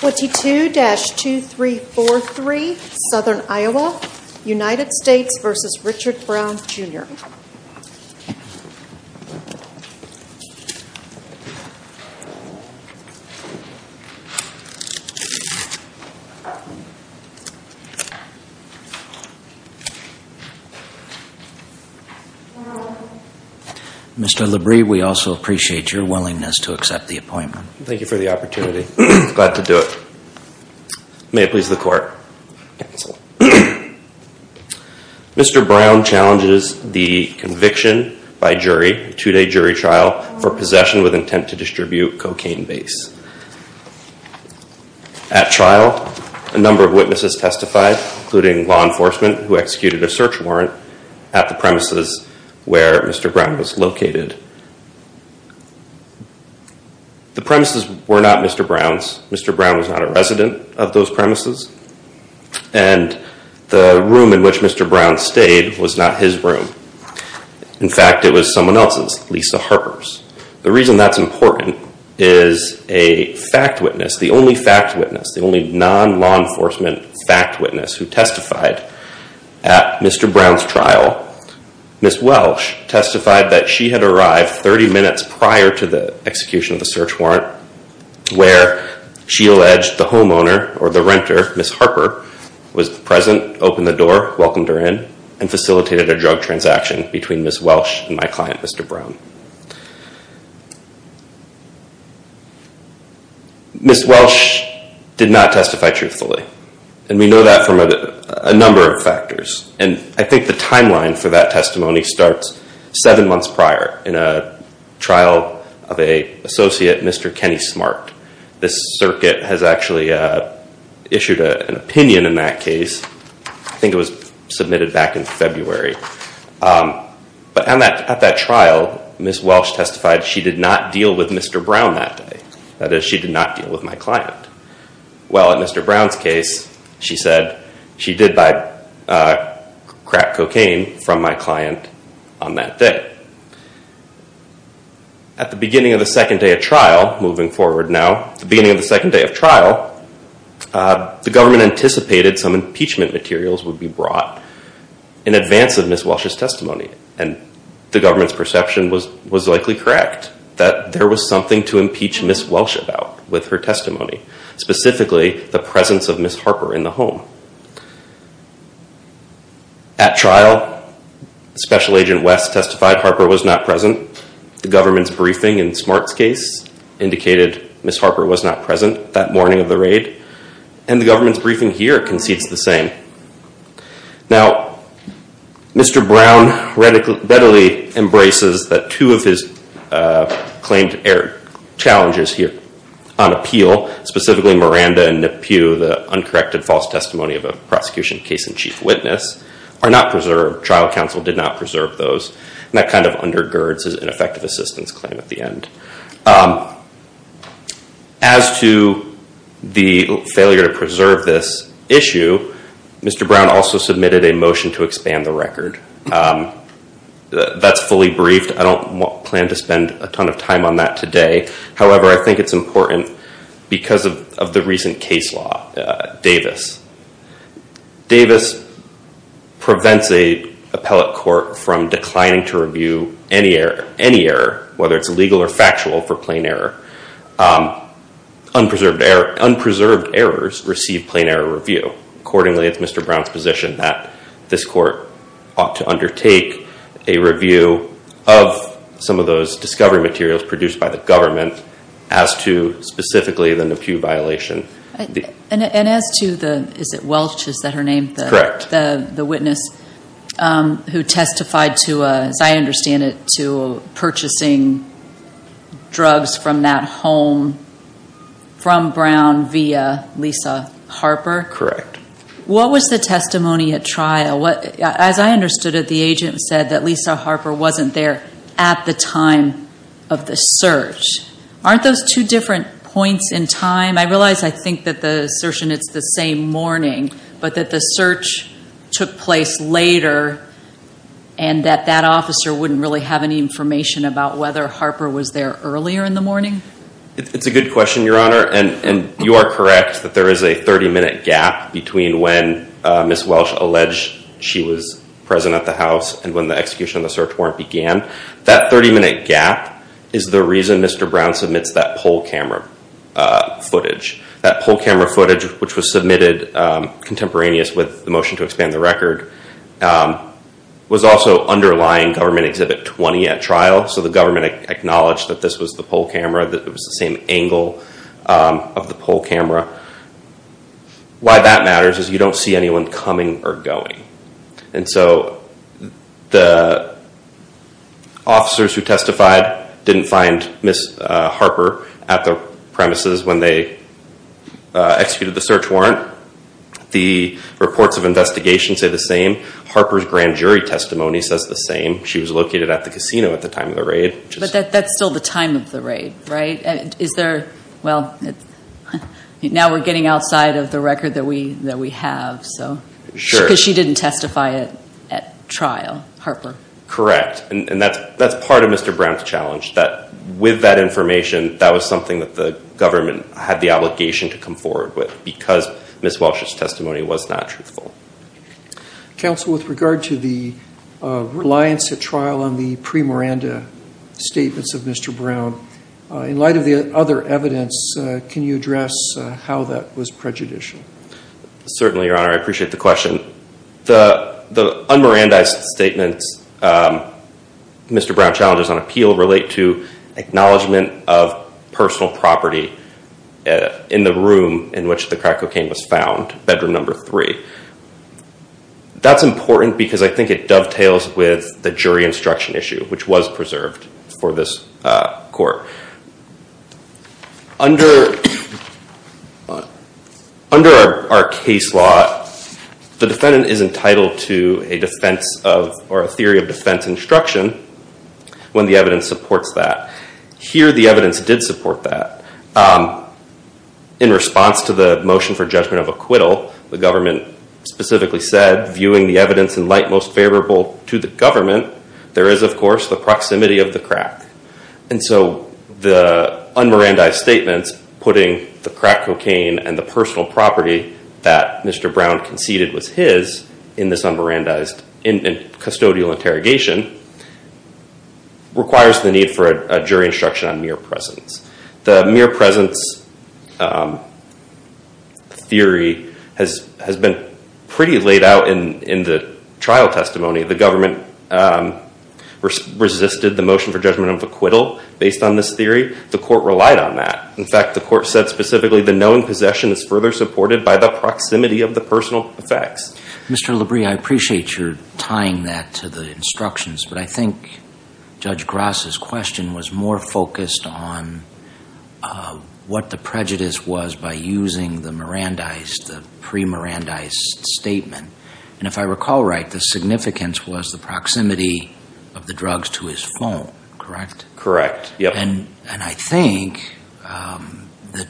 22-2343 Southern Iowa United States v. Richard Brown Jr. Mr. Labrie, we also appreciate your willingness to accept the appointment. Thank you for the opportunity. Glad to do it. May it please the Court. Mr. Brown challenges the conviction by jury, a two-day jury trial, for possession with intent to distribute cocaine base. At trial, a number of witnesses testified, including law enforcement, who executed a search warrant at the premises where Mr. Brown was located. The premises were not Mr. Brown's. Mr. Brown was not a resident of those premises. And the room in which Mr. Brown stayed was not his room. In fact, it was someone else's, Lisa Harper's. The reason that's important is a fact witness, the only fact witness, the only non-law enforcement fact witness who testified at Mr. Brown's trial, Ms. Welsh, testified that she had arrived 30 minutes prior to the execution of the search warrant, where she alleged the homeowner, or the renter, Ms. Harper, was present, opened the door, welcomed her in, and facilitated a drug transaction between Ms. Welsh and my client, Mr. Brown. Ms. Welsh did not testify truthfully. And we know that from a number of factors. And I think the timeline for that testimony starts seven months prior, in a trial of an associate, Mr. Kenny Smart. This circuit has actually uh, issued an opinion in that case. I think it was submitted back in February. Um, but at that trial, Ms. Welsh testified she did not deal with Mr. Brown that day. That is, she did not deal with my client. Well, in Mr. Brown's case, she said she did buy uh, crack cocaine from my client on that day. At the beginning of the second day of trial, moving forward now, the beginning of the second day of trial, uh, the government anticipated some impeachment materials would be brought in advance of Ms. Welsh's testimony. And the government's perception was likely correct, that there was something to impeach Ms. Welsh about with her testimony, specifically the presence of Ms. Harper in the home. At trial, Special Agent West testified Harper was not present. The government's briefing in Smart's case indicated Ms. Harper was not present that morning of the raid. And the government's briefing here concedes the same. Now, Mr. Brown readily embraces that two of his uh, claimed challenges here on appeal, specifically Miranda and Napue, the uncorrected false testimony of a prosecution case-in-chief witness, are not preserved. Trial counsel did not preserve those. And that kind of undergirds his ineffective assistance claim at the end. Um, as to the failure to preserve this issue, Mr. Brown also submitted a motion to expand the record. Um, That's fully briefed. I don't plan to spend a ton of time on that today. However, I think it's important because of the recent case law, uh, Davis. Davis prevents an appellate court from declining to review er, any error, whether it's legal or factual, for plain error. Um, er, unpreserved errors receive plain error review. Accordingly, it's Mr. Brown's position that this court ought to undertake a review of some of those discovery materials produced by the government as to specifically the Napue violation. And as to the, is it Welch, is that her name? Correct. The witness um, who testified to, uh, as I understand it, to purchasing drugs from that home from Brown via Lisa Harper? Correct. What was the testimony at trial? As I understood it, the agent said that Lisa Harper wasn't there at the time of the search. Aren't those two different points in time? I realize I think that the assertion it's the same morning, but that the search took place later and that that officer wouldn't really have any information about whether Harper was there earlier in the morning? It's a good question, Your Honor, and you are correct that there is a 30-minute gap between when uh, Ms. Welsh alleged she was present at the house and when the execution of the search warrant began. That 30-minute gap is the reason Mr. Brown submits that pole camera uh, footage. That pole camera footage, which was submitted um, contemporaneous with the motion to expand the record, um, was also underlying Government Exhibit 20 at trial. So the government acknowledged that this was the pole camera, that it was the same angle um, of the pole camera. Why that matters is you don't see anyone coming or going. And so the officers who testified didn't find Ms. Uh, Harper at the premises when they uh, executed the search warrant. The reports of investigation say the same. Harper's grand jury testimony says the same. She was located at the casino at the time of the raid. But that's still the time of the raid, right? Is there, well, now we're getting outside of the record that we have, so. Sure. Because she didn't testify at trial, Harper. Correct. And that's part of Mr. Brown's challenge, that with that information, that was something that the government had the obligation to come forward with because Ms. Walsh's testimony was not truthful. Counsel, with regard to the uh, reliance at trial on the pre-Miranda statements of Mr. Brown, uh, in light of the other evidence, uh, can you address how that was prejudicial? Certainly, Your Honor. I appreciate the question. The un-Mirandized statements um, Mr. Brown challenges on appeal relate to acknowledgement of personal property Uh, in the room in which the crack cocaine was found, bedroom number three. That's important because I think it dovetails with the jury instruction issue, which was preserved for this uh, court. Under uh, our case law, the defendant is entitled to a defense of, or a theory of defense instruction when the evidence supports that. Here, the evidence did support that. Um, In response to the motion for judgment of acquittal, the government specifically said, viewing the evidence in light most favorable to the government, there is, of course, the proximity of the crack. And so the un-Mirandized statements putting the crack cocaine and the personal property that Mr. Brown conceded was his in this un-Mirandized custodial interrogation requires the need for a jury instruction on mere presence. The mere presence Um, theory has been pretty laid out in the trial testimony. The government um, resisted the motion for judgment of acquittal based on this theory. The court relied on that. In fact, the court said specifically the knowing possession is further supported by the proximity of the personal effects. Mr. Labrie, I appreciate your tying that to the instructions, but I think Judge Grasz's question was more focused on uh, what the prejudice was by using the Mirandized, the pre-Mirandized statement. And if I recall right, the significance was the proximity of the drugs to his phone, correct? Correct, yep. And I think um, that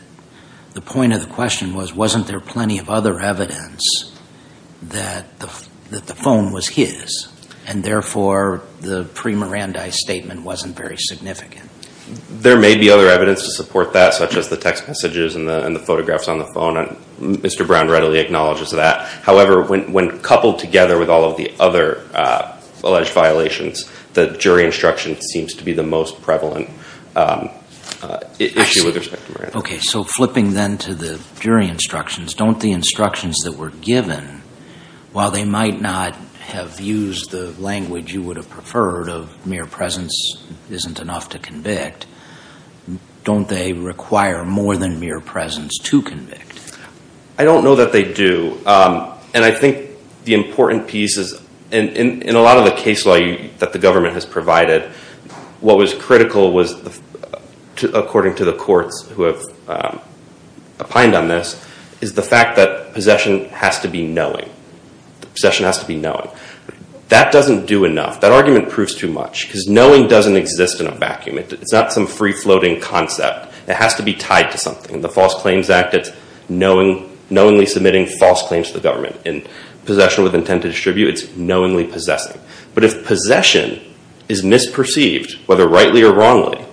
the point of the question was, wasn't there plenty of other evidence that the phone was his, and therefore the pre-Mirandized statement wasn't very significant? There may be other evidence to support that, such as the text messages and the photographs on the phone. Mr. Brown readily acknowledges that. However, when coupled together with all of the other uh, alleged violations, the jury instruction seems to be the most prevalent um, uh, issue with respect to Miranda. Okay, so flipping then to the jury instructions, don't the instructions that were given, while they might not have used the language you would have preferred of mere presence isn't enough to convict, don't they require more than mere presence to convict? I don't know that they do. Um, and I think the important piece is, in a lot of the case law that the government has provided, what was critical was, according to the courts who have um, opined on this, is the fact that possession has to be knowing. Possession has to be knowing. That doesn't do enough. That argument proves too much, because knowing doesn't exist in a vacuum. It's not some free-floating concept. It has to be tied to something. In the False Claims Act, it's knowingly submitting false claims to the government. In possession with intent to distribute, it's knowingly possessing. But if possession is misperceived, whether rightly or wrongly,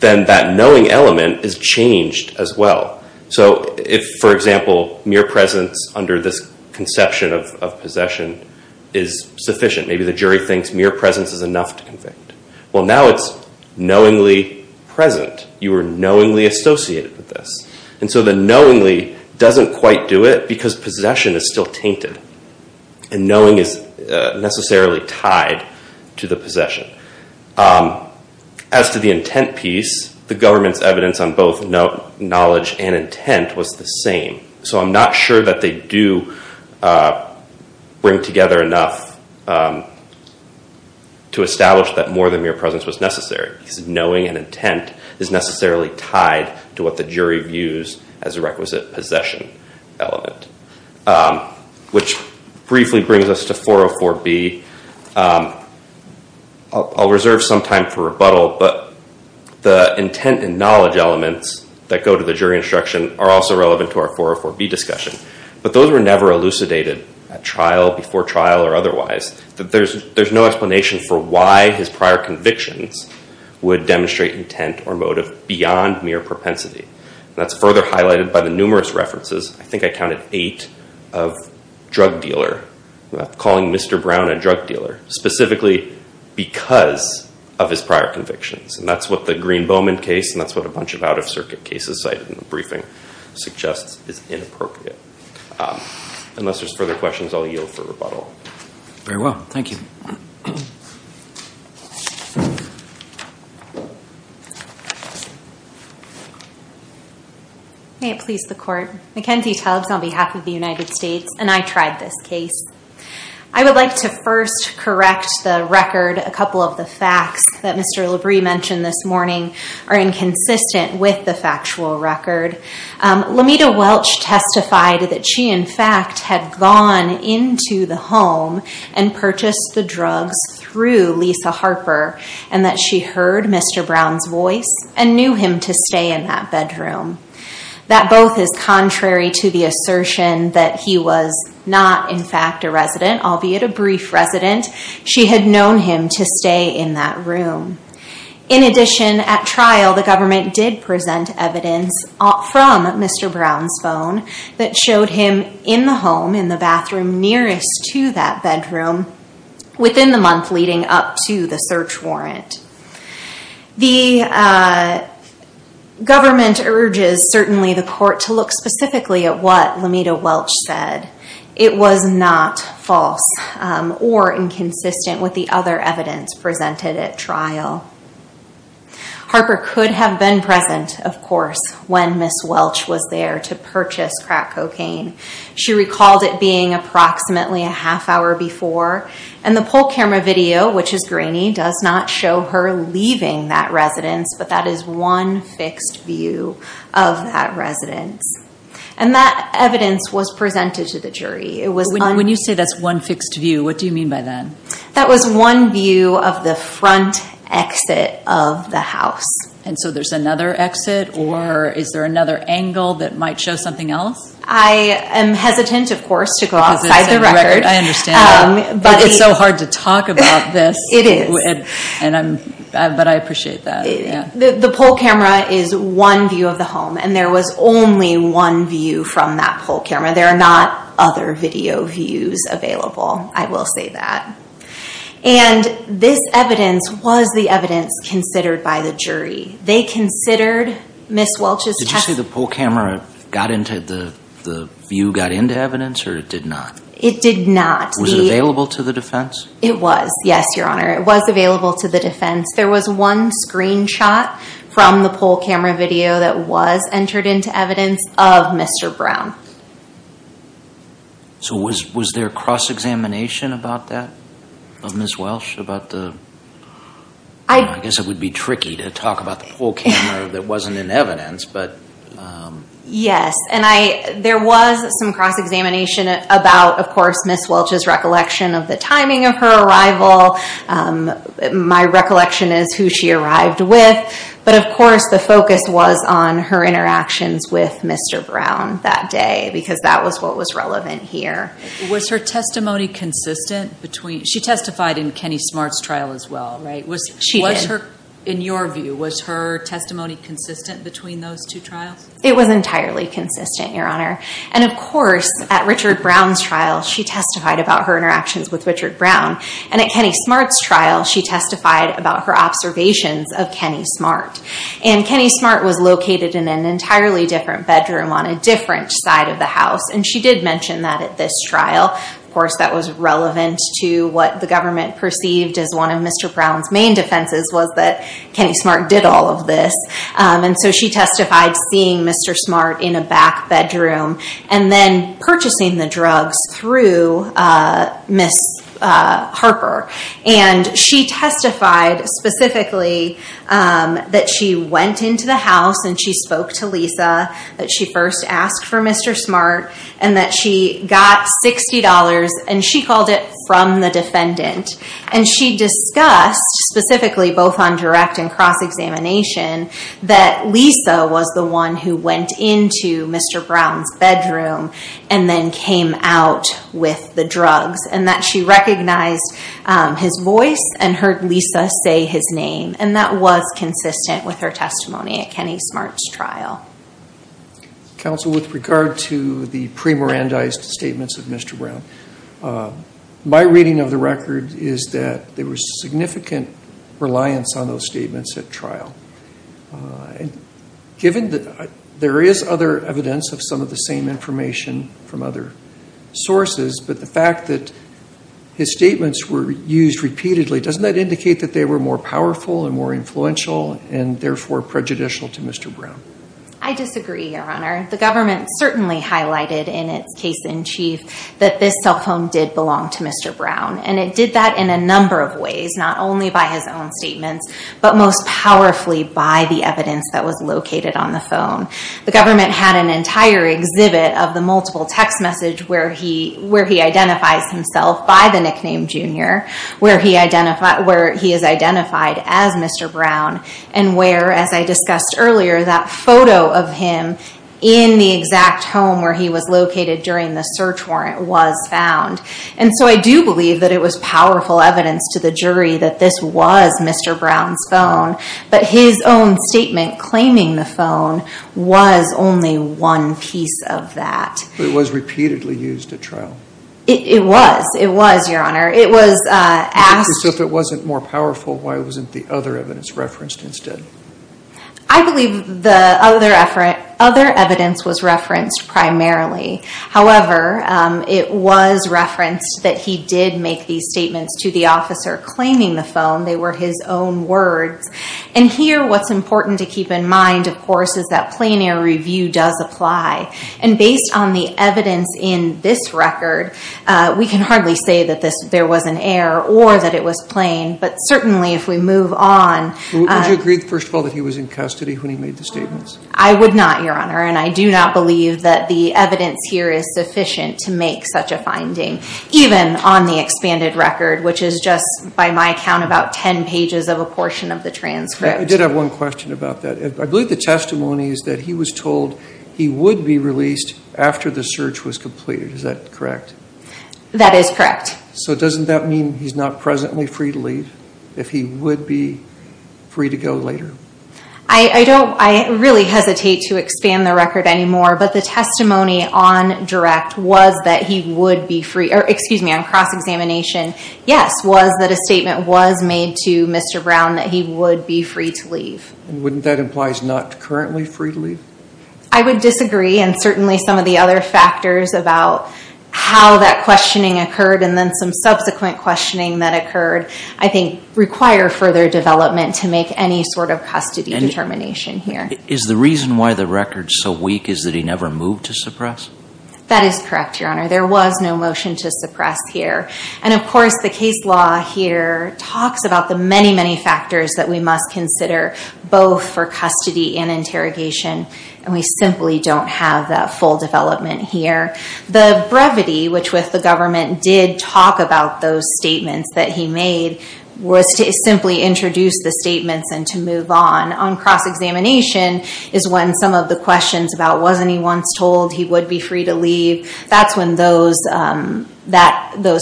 then that knowing element is changed as well. So if, for example, mere presence under this conception of possession is sufficient, maybe the jury thinks mere presence is enough to convict. Well, now it's knowingly present. You were knowingly associated with this. And so the knowingly doesn't quite do it because possession is still tainted. And knowing is uh, necessarily tied to the possession. Um, as to the intent piece, the government's evidence on both knowledge and intent was the same. So I'm not sure that they do Uh, bring together enough um, to establish that more than mere presence was necessary. Because knowing and intent is necessarily tied to what the jury views as a requisite possession element. Um, which briefly brings us to 404B. Um, I'll reserve some time for rebuttal, but the intent and knowledge elements that go to the jury instruction are also relevant to our 404B discussion. But those were never elucidated at trial, before trial, or otherwise. That there's there's no explanation for why his prior convictions would demonstrate intent or motive beyond mere propensity. That's further highlighted by the numerous references, I think I counted eight, of drug dealer. Uh, calling Mr. Brown a drug dealer. Specifically because of his prior convictions. And that's what the Green-Bowman case, and that's what a bunch of out-of-circuit cases cited in the briefing suggests is inappropriate. Um, unless there's further questions, I'll yield for rebuttal. Very well. Thank you. May it please the Court. Mackenzie Tubbs on behalf of the United States, and I tried this case. I would like to first correct the record. A couple of the facts that Mr. Labrie mentioned this morning are inconsistent with the factual record. Um, Lamita Welch testified that she, in fact, had gone into the home and purchased the drugs through Lisa Harper. And that she heard Mr. Brown's voice and knew him to stay in that bedroom. That both is contrary to the assertion that he was not, in fact, a resident, albeit a brief resident. She had known him to stay in that room. In addition, at trial, the government did present evidence uh, from Mr. Brown's phone that showed him in the home, in the bathroom nearest to that bedroom, within the month leading up to the search warrant. The uh, government urges, certainly, the court to look specifically at what Lamita Welch said. It was not false um, or inconsistent with the other evidence presented at trial. Harper could have been present, of course, when Ms. Welch was there to purchase crack cocaine. She recalled it being approximately a half hour before. And the pole camera video, which is grainy, does not show her leaving that residence. But that is one fixed view of that residence. And that evidence was presented to the jury. It was When you say that's one fixed view, what do you mean by that? That was one view of the front exit of the house. And so there's another exit? Or is there another angle that might show something else? I am hesitant, of course, to go outside the record. I understand. Um, but it's so hard to talk about this. It is. But I appreciate that. The pole camera is one view of the home. And there was only one view from that pole camera. There are not other video views available. I will say that. And this evidence was the evidence considered by the jury. They considered Ms. Welch's testimony. Did you say the pole camera got into the view, got into evidence, or it did not? It did not. Was it available to the defense? It was, yes, Your Honor. It was available to the defense. There was one screenshot from the pole camera video that was entered into evidence of Mr. Brown. So was there cross-examination about that, of Ms. Welsh about the, I guess it would be tricky to talk about the pole camera that wasn't in evidence. Um, Yes. And I there was some cross-examination about, of course, Ms. Welch's recollection of the timing of her arrival. Um, my recollection is who she arrived with. But, of course, the focus was on her interactions with Mr. Brown that day, because that was what was relevant here. Was her testimony consistent? Between she testified in Kenny Smart's trial as well, right? Was she did. In your view, was her testimony consistent between those two trials? It was entirely consistent, Your Honor. And of course, at Richard Brown's trial, she testified about her interactions with Richard Brown. And at Kenny Smart's trial, she testified about her observations of Kenny Smart. And Kenny Smart was located in an entirely different bedroom on a different side of the house. And she did mention that at this trial. Course, that was relevant to what the government perceived as one of Mr. Brown's main defenses was that Kenny Smart did all of this. Um, and so she testified seeing Mr. Smart in a back bedroom and then purchasing the drugs through uh, Ms. Uh, Harper. And she testified specifically um, that she went into the house and she spoke to Lisa, that she first asked for Mr. Smart, and that she got $60, and she called it from the defendant. And she discussed, specifically both on direct and cross-examination, that Lisa was the one who went into Mr. Brown's bedroom and then came out with the drugs. And that she recognized um, his voice and heard Lisa say his name. And that was consistent with her testimony at Kenny Smart's trial. Counsel, with regard to the pre-Mirandized statements of Mr. Brown, uh, my reading of the record is that there was significant reliance on those statements at trial. Uh, and given that uh, there is other evidence of some of the same information from other sources, but the fact that his statements were used repeatedly, doesn't that indicate that they were more powerful and more influential and therefore prejudicial to Mr. Brown? I disagree, Your Honor. The government certainly highlighted in its case-in-chief that this cell phone did belong to Mr. Brown. And it did that in a number of ways, not only by his own statements, but most powerfully by the evidence that was located on the phone. The government had an entire exhibit of the multiple text message where he identifies himself by the nickname Junior, where he is identified as Mr. Brown, and where, as I discussed earlier, that photo of him in the exact home where he was located during the search warrant was found. And so I do believe that it was powerful evidence to the jury that this was Mr. Brown's phone, but his own statement claiming the phone was only one piece of that. It was repeatedly used at trial? It was. It was, Your Honor. It was uh, asked... So if it wasn't more powerful, why wasn't the other evidence referenced instead? I believe the other evidence was referenced primarily. However, um, it was referenced that he did make these statements to the officer claiming the phone. They were his own words. And here, what's important to keep in mind, of course, is that plain error review does apply. And based on the evidence in this record, uh, we can hardly say that there was an error or that it was plain. But certainly, if we move on... Would you uh, agree, first of all, that he was in custody when he made the statements? I would not, Your Honor. And I do not believe that the evidence here is sufficient to make such a finding, even on the expanded record, which is just, by my count, about 10 pages of a portion of the transcript. I did have one question about that. I believe the testimony is that he was told he would be released after the search was completed. Is that correct? That is correct. So doesn't that mean he's not presently free to leave, if he would be free to go later? I don't I really hesitate to expand the record anymore, but the testimony on direct was that he would be free... Or excuse me, on cross-examination, yes, was that a statement was made to Mr. Brown that he would be free to leave. Wouldn't that imply he's not currently free to leave? I would disagree, and certainly some of the other factors about how that questioning occurred and then some subsequent questioning that occurred, I think, require further development to make any sort of custody determination here. Is the reason why the record's so weak is that he never moved to suppress? That is correct, Your Honor. There was no motion to suppress here. And of course, the case law here talks about the many, many factors that we must consider, both for custody and interrogation, and we simply don't have that full development here. The brevity, which with the government did talk about those statements that he made, was to simply introduce the statements and to move on. On cross-examination is when some of the questions about wasn't he once told he would be free to leave, that's when those um,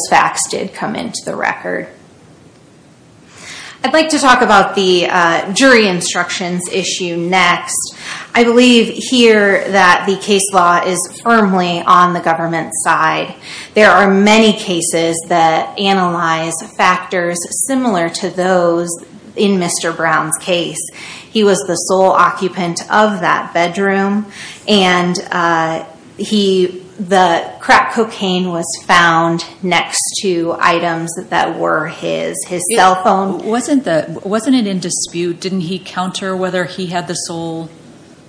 facts did come into the record. I'd like to talk about the uh, jury instructions issue next. I believe here that the case law is firmly on the government side. There are many cases that analyze factors similar to those in Mr. Brown's case. He was the sole occupant of that bedroom, and uh, the crack cocaine was found next to items that were his. His cell phone. Wasn't it in dispute? Didn't he counter whether he had the sole,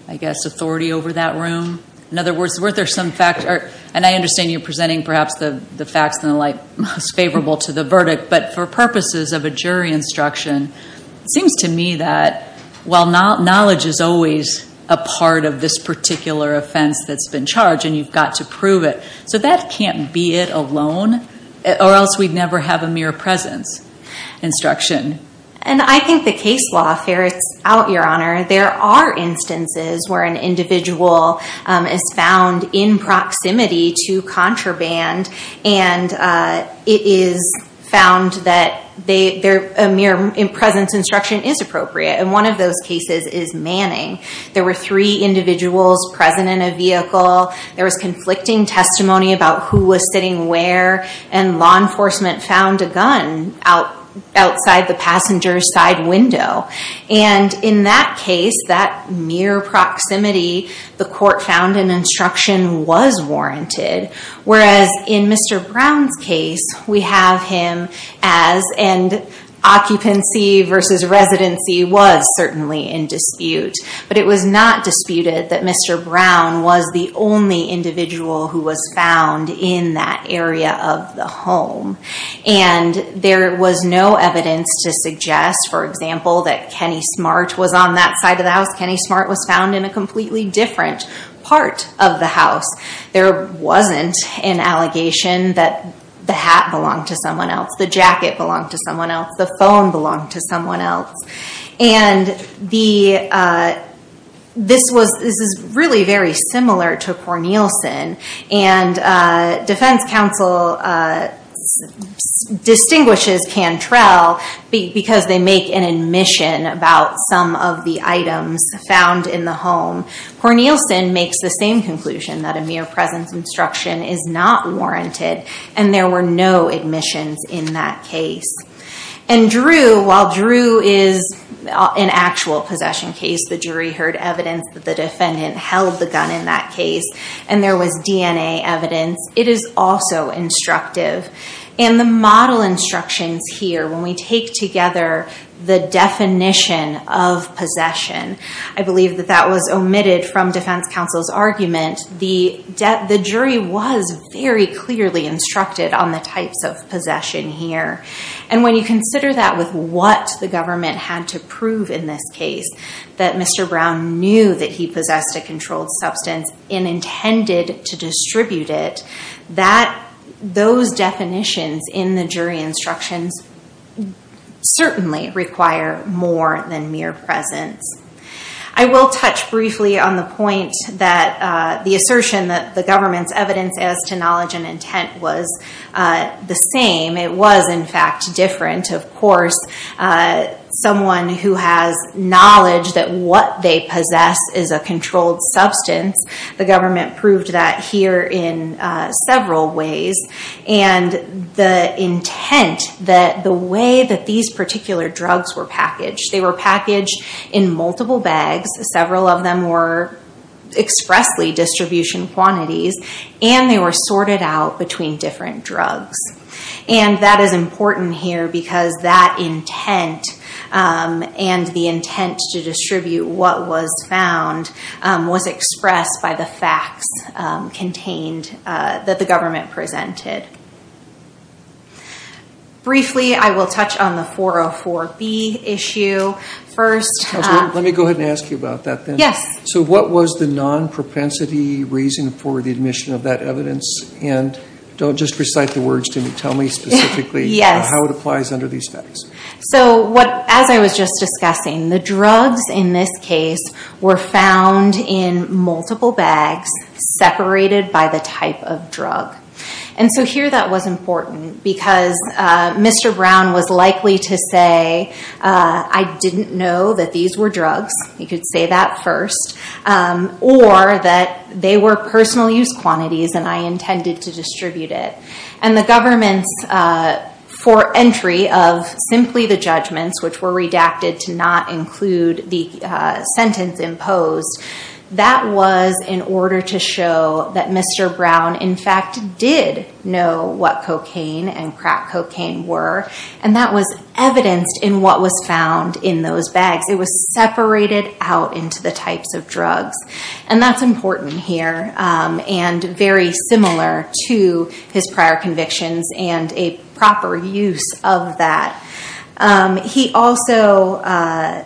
I guess, authority over that room? In other words, weren't there some factors, and I understand you're presenting perhaps the facts in the light most favorable to the verdict, but for purposes of a jury instruction, it seems to me that while knowledge is always a part of this particular offense that's been charged, and you've got to prove it, so that can't be it alone, or else we'd never have a mere presence instruction. And I think the case law ferrets out, Your Honor. There are instances where an individual um, is found in proximity to contraband, and uh, it is found that a mere presence instruction is appropriate, and one of those cases is Manning. There were three individuals present in a vehicle. There was conflicting testimony about who was sitting where, and law enforcement found a gun outside the passenger's side window. And in that case, that mere proximity, the court found an instruction was warranted, whereas in Mr. Brown's case, we have him as, and occupancy versus residency was certainly in dispute, but it was not disputed that Mr. Brown was the only individual who was found in that area of the home. And there was no evidence to suggest, for example, that Kenny Smart was on that side of the house. Kenny Smart was found in a completely different part of the house. There wasn't an allegation that the hat belonged to someone else, the jacket belonged to someone else, the phone belonged to someone else. And the uh this was this is really very similar to Cornelison, and defense counsel distinguishes Cantrell because they make an admission about some of the items found in the home. Cornelison makes the same conclusion, that a mere presence instruction is not warranted, and there were no admissions in that case. And Drew, while Drew is uh, an actual possession case, the jury heard evidence that the defendant held the gun in that case, and there was DNA evidence. It is also instructive. And the model instructions here, when we take together the definition of possession, I believe that that was omitted from defense counsel's argument. The jury was very clearly instructed on the types of possession here. And when you consider that with what the government had to prove in this case, that Mr. Brown knew that he possessed a controlled substance and intended to distribute it, those definitions in the jury instructions certainly require more than mere presence. I will touch briefly on the point that uh, the assertion that the government's evidence as to knowledge and intent was uh, the same. It was, in fact, different. Of course, uh, someone who has knowledge that what they possess is a controlled substance, the government proved that here in uh, several ways. And the intent, that the way that these particular drugs were packaged, they were packaged in multiple bags. Several of them were expressly distribution quantities, and they were sorted out between different drugs. And that is important here because that intent Um, and the intent to distribute what was found um, was expressed by the facts um, contained uh, that the government presented. Briefly, I will touch on the 404B issue first. Uh, let me go ahead and ask you about that then. Yes. So what was the non-propensity reason for the admission of that evidence? And don't just recite the words to me. Tell me specifically how it applies under these facts. So as I was just discussing, the drugs in this case were found in multiple bags separated by the type of drug. And so here that was important because uh, Mr. Brown was likely to say, uh, I didn't know that these were drugs. He could say that first. Um, or that they were personal use quantities and I intended to distribute it. And the government's uh, for entry of simply the judgments, which were redacted to not include the sentence imposed, that was in order to show that Mr. Brown, in fact, did know what cocaine and crack cocaine were. And that was evidenced in what was found in those bags. It was separated out into the types of drugs. And that's important here um, and very similar to his prior convictions and a proper use of that. Um, he also, uh,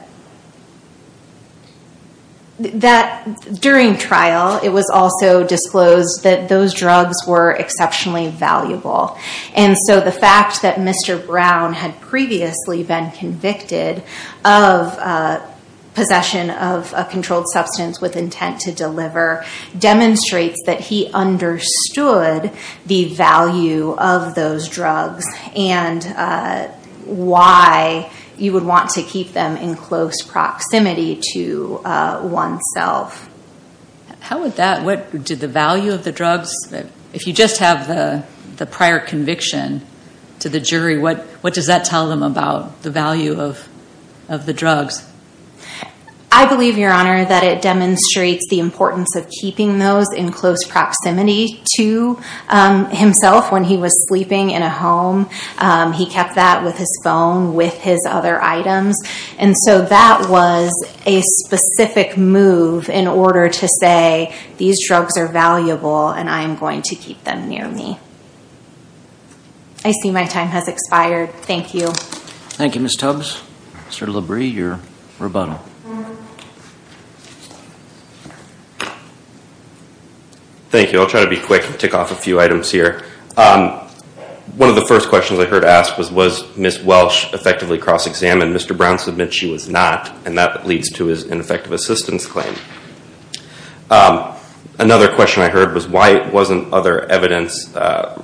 during trial, it was also disclosed that those drugs were exceptionally valuable. And so the fact that Mr. Brown had previously been convicted of uh, possession of a controlled substance with intent to deliver demonstrates that he understood the value of those drugs and uh, why you would want to keep them in close proximity to uh, oneself. How would that, what did the value of the drugs, if you just have the prior conviction to the jury, what does that tell them about the value of of the drugs? I believe, Your Honor, that it demonstrates the importance of keeping those in close proximity to um, himself when he was sleeping in a home. Um, he kept that with his phone, with his other items. And so that was a specific move in order to say, these drugs are valuable and I am going to keep them near me. I see my time has expired. Thank you. Thank you, Ms. Tubbs. Mr. Labrie, your rebuttal. Thank you. I'll try to be quick and tick off a few items here. Um, one of the first questions I heard asked was, was Ms. Welsh effectively cross-examined? Mr. Brown submits she was not, and that leads to his ineffective assistance claim. Um, another question I heard was, why wasn't other evidence uh,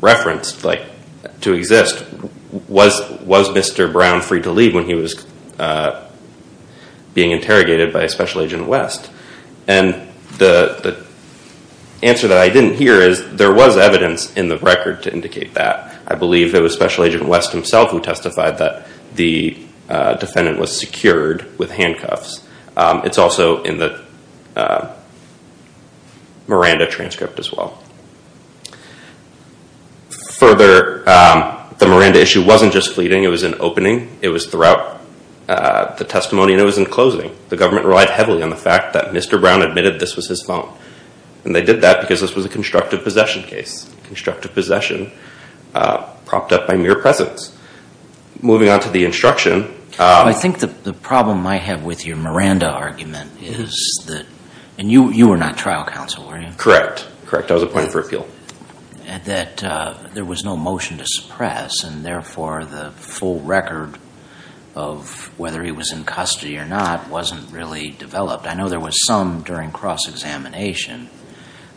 referenced to exist? Was Mr. Brown free to leave when he was uh, being interrogated by Special Agent West? And the answer that I didn't hear is, there was evidence in the record to indicate that. I believe it was Special Agent West himself who testified that the uh, defendant was secured with handcuffs. Um, it's also in the uh, Miranda transcript as well. Further, um, the Miranda issue wasn't just fleeting. It was in opening. It was throughout uh, the testimony, and it was in closing. The government relied heavily on the fact that Mr. Brown admitted this was his phone. And they did that because this was a constructive possession case. Constructive possession uh, propped up by mere presence. Moving on to the instruction. Um, I think the problem I have with your Miranda argument is that, and you were not trial counsel, were you? Correct. Correct. I was appointed for appeal. That uh, there was no motion to suppress, and therefore the full record of whether he was in custody or not wasn't really developed. I know there was some during cross-examination.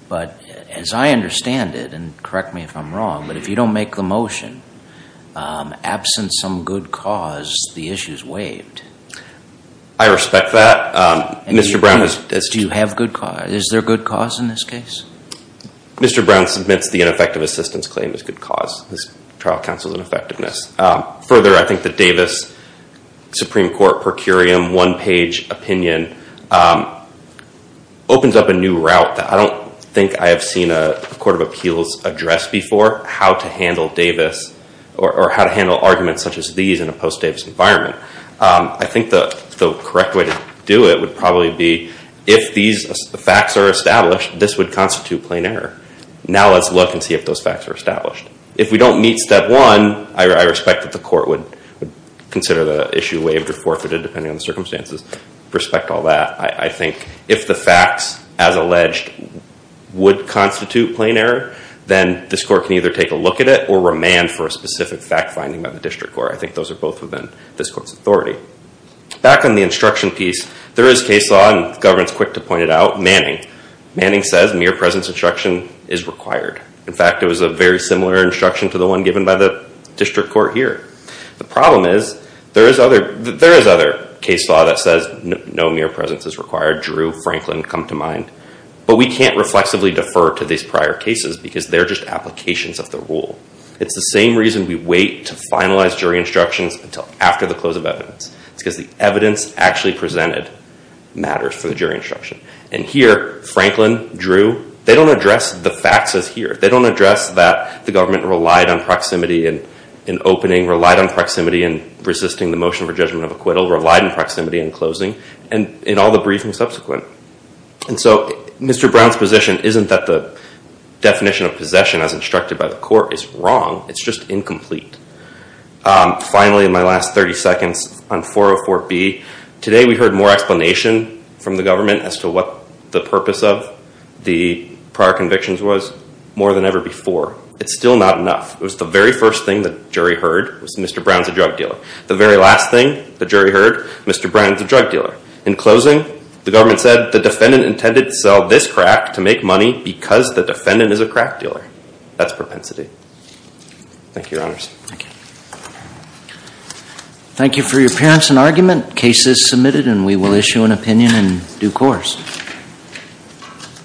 But as I understand it, and correct me if I'm wrong, but if you don't make the motion, um, absent some good cause, the issue is waived. I respect that. Um, Mr. Brown has... Do you have good cause? Is there good cause in this case? Mr. Brown submits the ineffective assistance claim as good cause. His trial counsel's ineffectiveness. Um, further, I think the Davis Supreme Court per curiam one-page opinion opens up a new route that I don't think I have seen a court of appeals address before, how to handle Davis or how to handle arguments such as these in a post-Davis environment. Um, I think the correct way to do it would probably be if these facts are established, this would constitute plain error. Now let's look and see if those facts are established. If we don't meet step one, I respect that the court would consider the issue waived or forfeited depending on the circumstances. Respect all that. I think if the facts, as alleged, would constitute plain error, then this court can either take a look at it or remand for a specific fact-finding by the district court. I think those are both within this court's authority. Back on the instruction piece, there is case law, and the government's quick to point it out, Manning. Manning says mere presence instruction is required. In fact, it was a very similar instruction to the one given by the district court here. The problem is there is other case law that says no mere presence is required. Drew, Franklin come to mind. But we can't reflexively defer to these prior cases because they're just applications of the rule. It's the same reason we wait to finalize jury instructions until after the close of evidence. It's because the evidence actually presented matters for the jury instruction. And here, Franklin, Drew, they don't address the facts as here. They don't address that the government relied on proximity in opening, relied on proximity in resisting the motion for judgment of acquittal, relied on proximity in closing, and in all the briefing subsequent. And so Mr. Brown's position isn't that the definition of possession as instructed by the court is wrong. It's just incomplete. Um, finally, in my last 30 seconds on 404B, today we heard more explanation from the government as to what the purpose of the prior convictions was more than ever before. It's still not enough. It was the very first thing the jury heard was Mr. Brown's a drug dealer. The very last thing the jury heard, Mr. Brown's a drug dealer. In closing, the government said the defendant intended to sell this crack to make money because the defendant is a crack dealer. That's propensity. Thank you, Your Honors. Thank you. Thank you for your appearance and argument. Case is submitted and we will issue an opinion in due course.